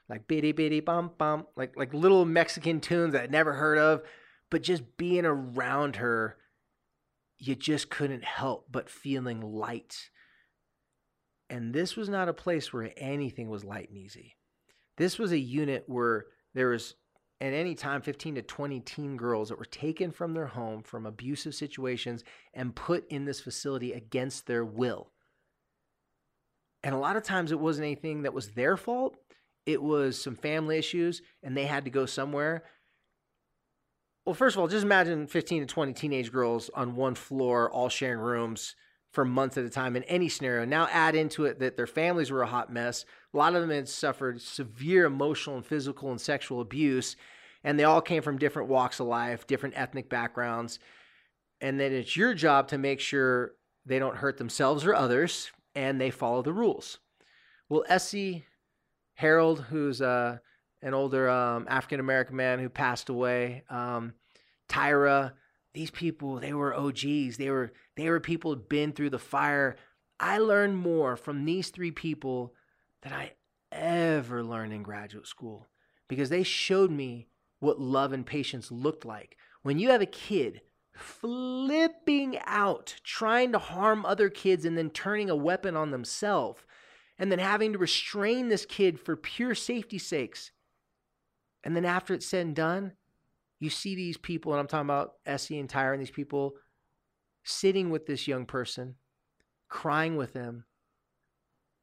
like bitty bitty bum bum, like like little Mexican tunes that I'd never heard of, but just being around her, you just couldn't help but feeling light. And this was not a place where anything was light and easy. This was a unit where there was at any time 15 to 20 teen girls that were taken from their home from abusive situations and put in this facility against their will. And a lot of times it wasn't anything that was their fault. It was some family issues and they had to go somewhere. Well, first of all, just imagine 15 to 20 teenage girls on one floor, all sharing rooms for months at a time in any scenario. Now add into it that their families were a hot mess. A lot of them had suffered severe emotional and physical and sexual abuse, and they all came from different walks of life, different ethnic backgrounds. And then it's your job to make sure they don't hurt themselves or others and they follow the rules. Well, Essie Harold, who's uh, an older um, African American man who passed away, um, Tyra, these people they were OGs. They were they were people who'd been through the fire. I learned more from these three people than I ever learned in graduate school because they showed me what love and patience looked like. When you have a kid flipping out, trying to harm other kids and then turning a weapon on themselves, and then having to restrain this kid for pure safety sakes. And then after it's said and done, you see these people, and I'm talking about Essie and Tyra and these people sitting with this young person, crying with them.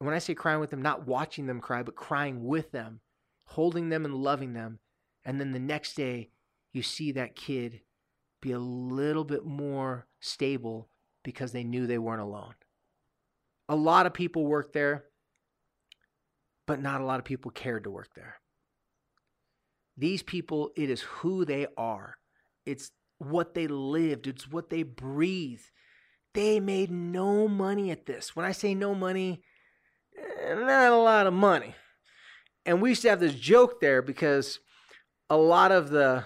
And when I say crying with them, not watching them cry, but crying with them, holding them and loving them. And then the next day, you see that kid be a little bit more stable because they knew they weren't alone. A lot of people work there, but not a lot of people cared to work there. These people, it is who they are. It's what they lived, it's what they breathe. They made no money at this. When I say no money, eh, not a lot of money. And we used to have this joke there because a lot of the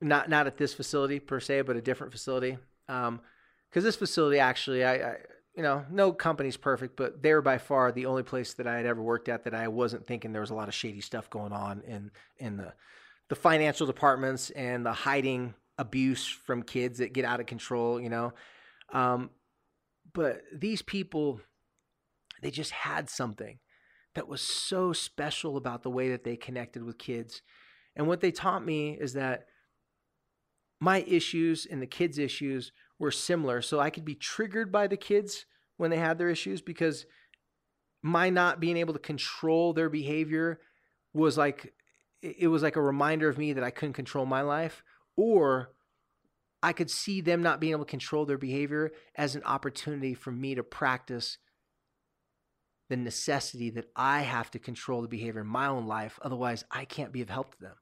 not not at this facility per se, but a different facility. Because um, this facility actually, I, I, you know, no company's perfect, but they were by far the only place that I had ever worked at that I wasn't thinking there was a lot of shady stuff going on in in the the financial departments and the hiding abuse from kids that get out of control. You know, um, but these people, they just had something that was so special about the way that they connected with kids. And what they taught me is that my issues and the kids' issues were similar. So I could be triggered by the kids when they had their issues because my not being able to control their behavior was like it was like a reminder of me that I couldn't control my life or I could see them not being able to control their behavior as an opportunity for me to practice the necessity that I have to control the behavior in my own life otherwise I can't be of help to them.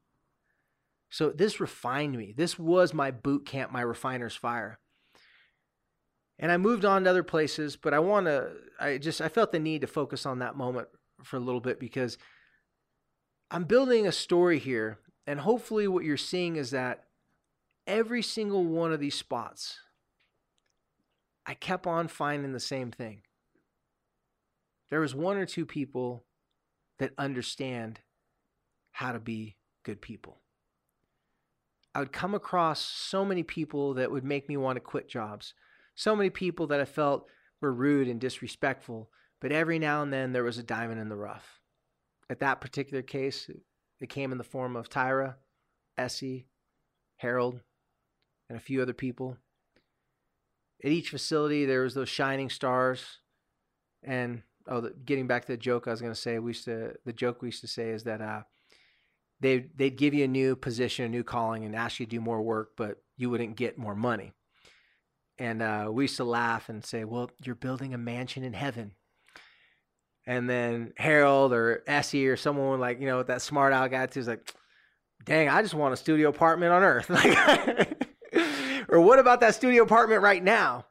So this refined me. This was my boot camp, my refiner's fire. And I moved on to other places, but I want to, I just, I felt the need to focus on that moment for a little bit because I'm building a story here. And hopefully, what you're seeing is that every single one of these spots, I kept on finding the same thing. There was one or two people that understand how to be good people. I would come across so many people that would make me want to quit jobs. So many people that I felt were rude and disrespectful, but every now and then there was a diamond in the rough. At that particular case, it came in the form of Tyra, Essie, Harold, and a few other people. At each facility, there was those shining stars, and oh, the, getting back to the joke I was going to say, we used to the joke we used to say is that uh, they they'd give you a new position, a new calling, and ask you to do more work, but you wouldn't get more money. And uh, we used to laugh and say, "Well, you're building a mansion in heaven." And then Harold or Essie or someone like you know that smart aleck attitude is like, "Dang, I just want a studio apartment on Earth." Or what about that studio apartment right now?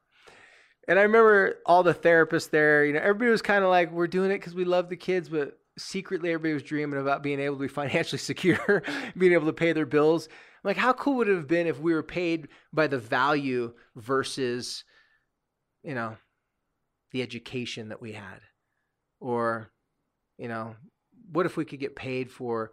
And I remember all the therapists there. You know, everybody was kind of like, "We're doing it because we love the kids," but secretly everybody was dreaming about being able to be financially secure, being able to pay their bills. Like, how cool would it have been if we were paid by the value versus, you know, the education that we had? Or, you know, what if we could get paid for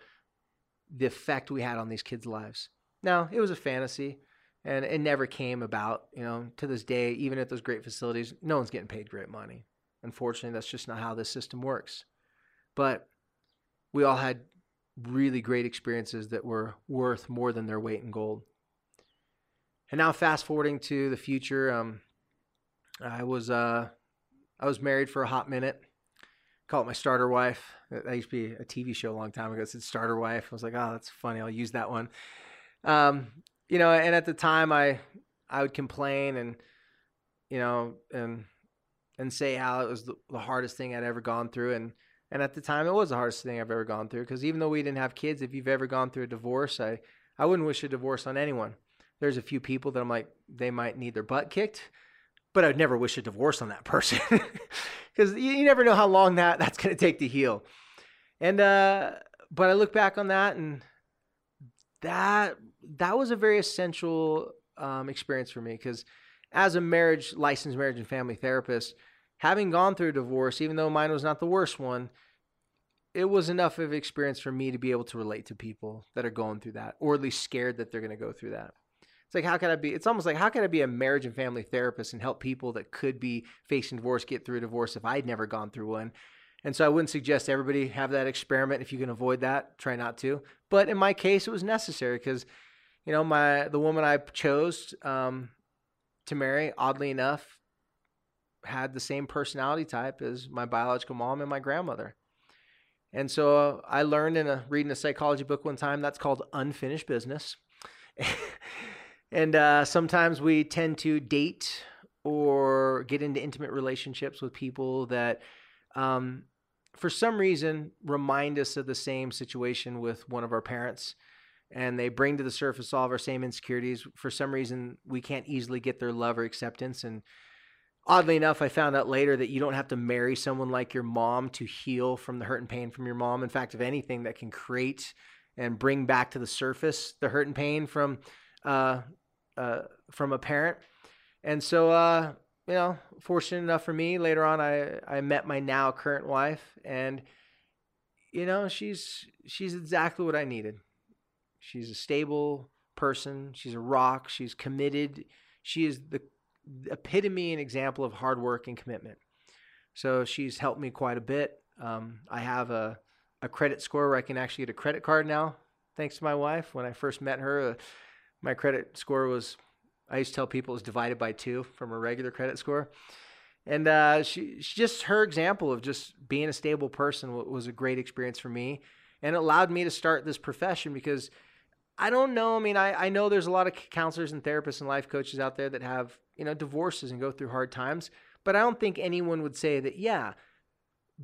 the effect we had on these kids' lives? Now, it was a fantasy and it never came about. You know, to this day, even at those great facilities, no one's getting paid great money. Unfortunately, that's just not how this system works. But we all had really great experiences that were worth more than their weight in gold. And now, fast forwarding to the future, um, I was uh, I was married for a hot minute. Call it my starter wife. That used to be a TV show a long time ago. It said starter wife. I was like, oh, that's funny. I'll use that one. Um, you know, and at the time, I I would complain and you know and and say how it was the, the hardest thing I'd ever gone through and and at the time, it was the hardest thing I've ever gone through because even though we didn't have kids, if you've ever gone through a divorce, I, I wouldn't wish a divorce on anyone. There's a few people that I'm like, they might need their butt kicked, but I'd never wish a divorce on that person because you, you, never know how long that that's going to take to heal. And, uh, but I look back on that and that, that was a very essential um, experience for me because as a marriage, licensed marriage and family therapist, having gone through a divorce, even though mine was not the worst one, it was enough of experience for me to be able to relate to people that are going through that, or at least scared that they're going to go through that. It's like, how can I be? It's almost like, how can I be a marriage and family therapist and help people that could be facing divorce get through a divorce if I'd never gone through one? And so I wouldn't suggest everybody have that experiment. If you can avoid that, try not to. But in my case, it was necessary because, you know, my the woman I chose um, to marry, oddly enough, had the same personality type as my biological mom and my grandmother. And so I learned in a reading a psychology book one time that's called unfinished business. and uh, sometimes we tend to date or get into intimate relationships with people that, um, for some reason, remind us of the same situation with one of our parents. And they bring to the surface all of our same insecurities. For some reason, we can't easily get their love or acceptance. And oddly enough, I found out later that you don't have to marry someone like your mom to heal from the hurt and pain from your mom. In fact, if anything, that can create and bring back to the surface the hurt and pain from uh, uh, from a parent. And so, uh, you know, fortunate enough for me, later on, I I met my now current wife, and you know, she's she's exactly what I needed. She's a stable person. She's a rock. She's committed. She is the epitome and example of hard work and commitment. So she's helped me quite a bit. Um, I have a, a credit score where I can actually get a credit card now, thanks to my wife. When I first met her, uh, my credit score was, I used to tell people it was divided by two from a regular credit score. And uh, she, she, just her example of just being a stable person was a great experience for me. And it allowed me to start this profession because I don't know. I mean, I, I know there's a lot of counselors and therapists and life coaches out there that have, you know, divorces and go through hard times. But I don't think anyone would say that, yeah,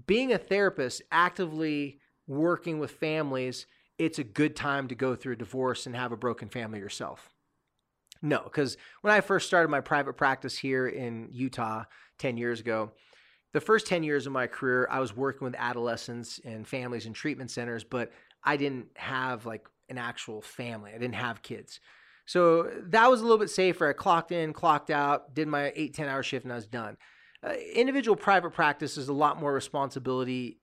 being a therapist, actively working with families, it's a good time to go through a divorce and have a broken family yourself. No, because when I first started my private practice here in Utah 10 years ago, the first 10 years of my career, I was working with adolescents and families and treatment centers, but I didn't have like an actual family. I didn't have kids. So that was a little bit safer. I clocked in, clocked out, did my eight, 10 hour shift, and I was done. Uh, individual private practice is a lot more responsibility.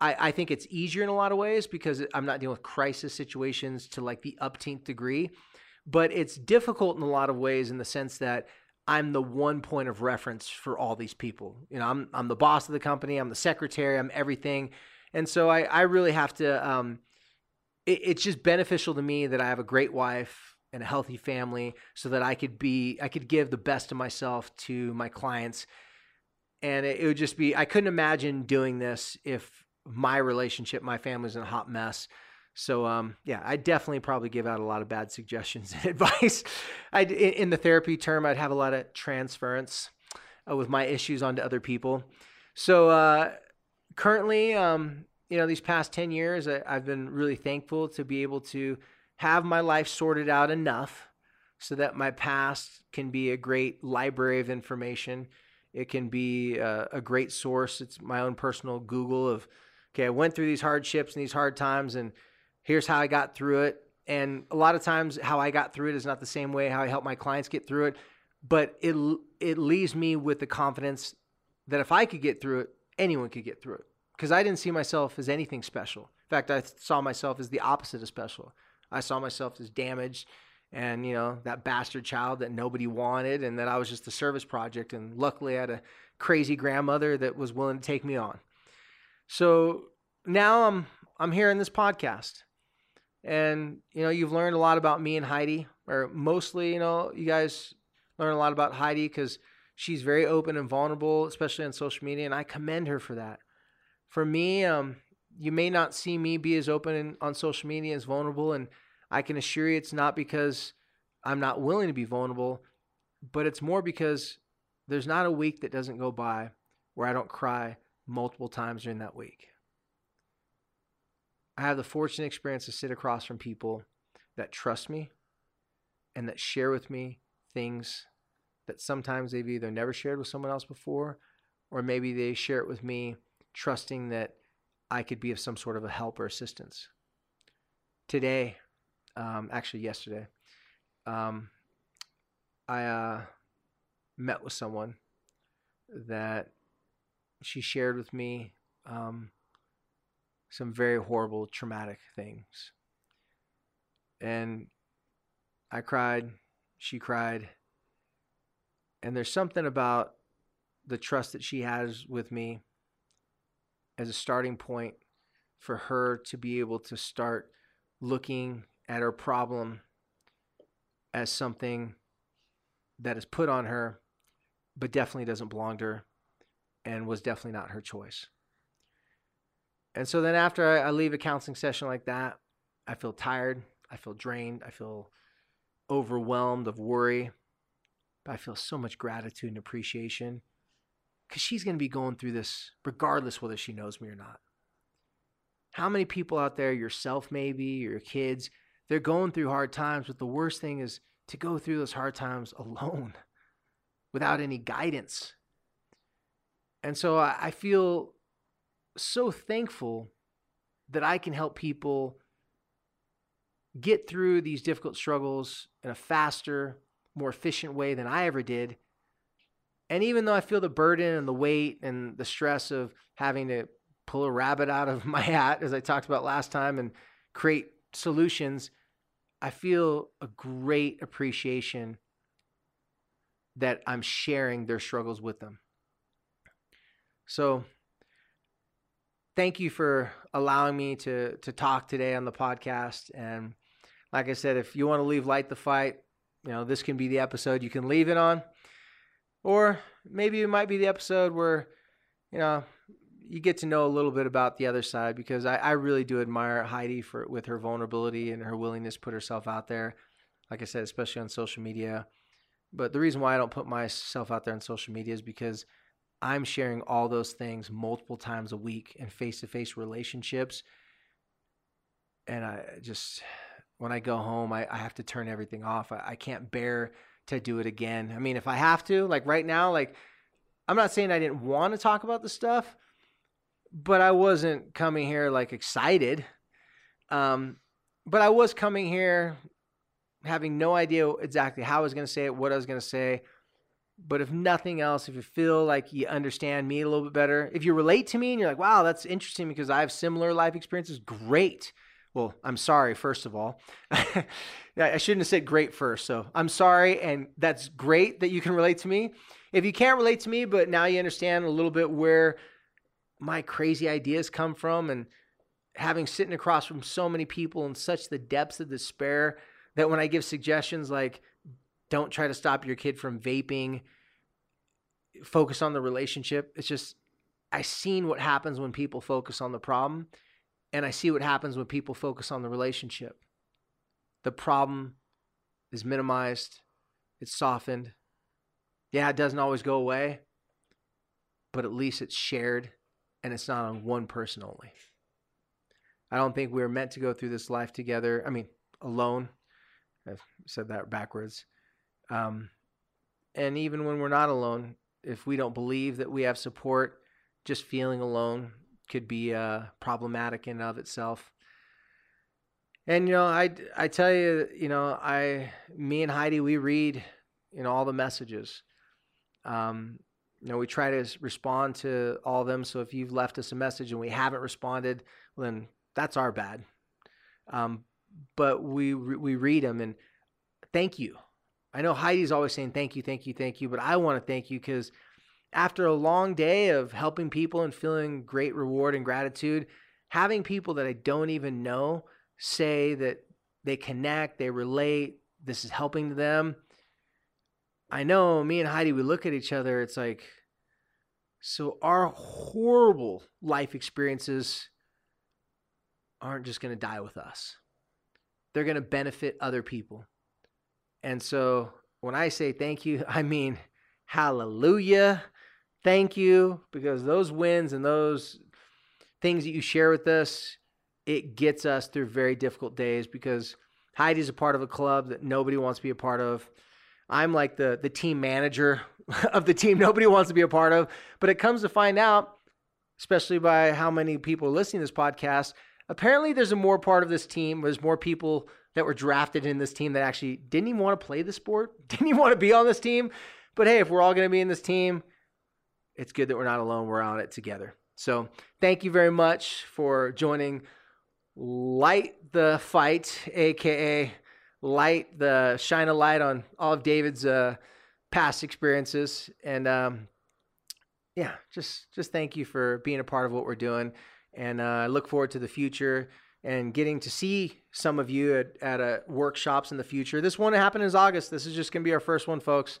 I, I think it's easier in a lot of ways because I'm not dealing with crisis situations to like the upteenth degree, but it's difficult in a lot of ways in the sense that I'm the one point of reference for all these people. You know, I'm I'm the boss of the company, I'm the secretary, I'm everything. And so I, I really have to, um, it, it's just beneficial to me that I have a great wife and a healthy family so that I could be, I could give the best of myself to my clients. And it, it would just be, I couldn't imagine doing this if my relationship, my family's in a hot mess. So um, yeah, I definitely probably give out a lot of bad suggestions and advice. I in the therapy term, I'd have a lot of transference uh, with my issues onto other people. So uh, currently, um, you know, these past ten years, I, I've been really thankful to be able to have my life sorted out enough so that my past can be a great library of information. It can be a, a great source. It's my own personal Google of, okay, I went through these hardships and these hard times, and here's how I got through it. And a lot of times, how I got through it is not the same way how I help my clients get through it, but it it leaves me with the confidence that if I could get through it, anyone could get through it. Because I didn't see myself as anything special. In fact, I saw myself as the opposite of special. I saw myself as damaged and you know that bastard child that nobody wanted and that i was just a service project and luckily i had a crazy grandmother that was willing to take me on so now i'm i'm here in this podcast and you know you've learned a lot about me and Heidi, or mostly you know you guys learn a lot about Heidi because she's very open and vulnerable, especially on social media, and I commend her for that. For me, um, you may not see me be as open in, on social media as vulnerable, and I can assure you it's not because I'm not willing to be vulnerable, but it's more because there's not a week that doesn't go by where I don't cry multiple times during that week. I have the fortunate experience to sit across from people that trust me and that share with me things that sometimes they've either never shared with someone else before or maybe they share it with me trusting that I could be of some sort of a help or assistance. Today, um, actually yesterday, um, I uh, met with someone that she shared with me um, some very horrible, traumatic things. And I cried, she cried. And there's something about the trust that she has with me as a starting point for her to be able to start looking at her problem as something that is put on her, but definitely doesn't belong to her and was definitely not her choice. And so then after I leave a counseling session like that, I feel tired, I feel drained, I feel overwhelmed of worry, but I feel so much gratitude and appreciation because she's going to be going through this regardless whether she knows me or not. How many people out there, yourself maybe, your kids, they're going through hard times, but the worst thing is to go through those hard times alone without any guidance. And so I feel so thankful that I can help people get through these difficult struggles in a faster, more efficient way than I ever did. And even though I feel the burden and the weight and the stress of having to pull a rabbit out of my hat, as I talked about last time, and create solutions, I feel a great appreciation that I'm sharing their struggles with them. So, thank you for allowing me to to talk today on the podcast. And like I said, if you want to leave Light the Fight, you know, this can be the episode you can leave it on. Or maybe it might be the episode where, you know, you get to know a little bit about the other side because I, I really do admire Heidi for with her vulnerability and her willingness to put herself out there. Like I said, especially on social media. But the reason why I don't put myself out there on social media is because I'm sharing all those things multiple times a week in face to face relationships. And I just, when I go home, I, I have to turn everything off. I, I can't bear to do it again. I mean, if I have to, like right now, like I'm not saying I didn't want to talk about the stuff, but I wasn't coming here like excited. Um, but I was coming here having no idea exactly how I was going to say it, what I was going to say. But if nothing else, if you feel like you understand me a little bit better, if you relate to me and you're like, wow, that's interesting because I have similar life experiences, great. Well, I'm sorry, first of all. I shouldn't have said great first. So I'm sorry. And that's great that you can relate to me. If you can't relate to me, but now you understand a little bit where my crazy ideas come from and having sitting across from so many people in such the depths of despair that when I give suggestions like don't try to stop your kid from vaping, focus on the relationship, it's just I seen what happens when people focus on the problem and I see what happens when people focus on the relationship. The problem is minimized, it's softened. Yeah, it doesn't always go away, but at least it's shared and it's not on one person only. I don't think we are meant to go through this life together. I mean, alone. I've said that backwards. Um, and even when we're not alone, if we don't believe that we have support, just feeling alone could be uh, problematic in and of itself. And you know, I I tell you, you know, I me and Heidi we read, you know, all the messages. Um, you know, we try to respond to all of them. So if you've left us a message and we haven't responded, well, then that's our bad. Um, but we we read them and thank you. I know Heidi's always saying thank you, thank you, thank you, but I want to thank you because after a long day of helping people and feeling great reward and gratitude, having people that I don't even know say that they connect, they relate, this is helping them. I know me and Heidi, we look at each other, it's like, so our horrible life experiences aren't just going to die with us. They're going to benefit other people. And so when I say thank you, I mean hallelujah. Thank you because those wins and those things that you share with us, it gets us through very difficult days because Heidi's a part of a club that nobody wants to be a part of. I'm like the the team manager of the team nobody wants to be a part of, but it comes to find out especially by how many people are listening to this podcast, apparently there's a more part of this team. There's more people that were drafted in this team that actually didn't even want to play the sport, didn't even want to be on this team. But hey, if we're all going to be in this team, it's good that we're not alone. We're on it together. So thank you very much for joining Light the Fight, aka Light the Shine a Light on all of David's uh, past experiences. And um, yeah, just just thank you for being a part of what we're doing and uh, I look forward to the future and getting to see some of you at, at uh, workshops in the future. This one happened in August. This is just going to be our first one, folks.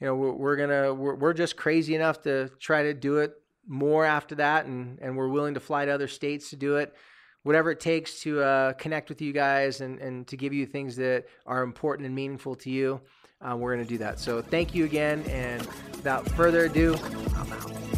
You know, we're, we're gonna we're, we're just crazy enough to try to do it more after that, and and we're willing to fly to other states to do it. Whatever it takes to uh, connect with you guys and, and to give you things that are important and meaningful to you, uh, we're going to do that. So, thank you again. And without further ado, I'm out.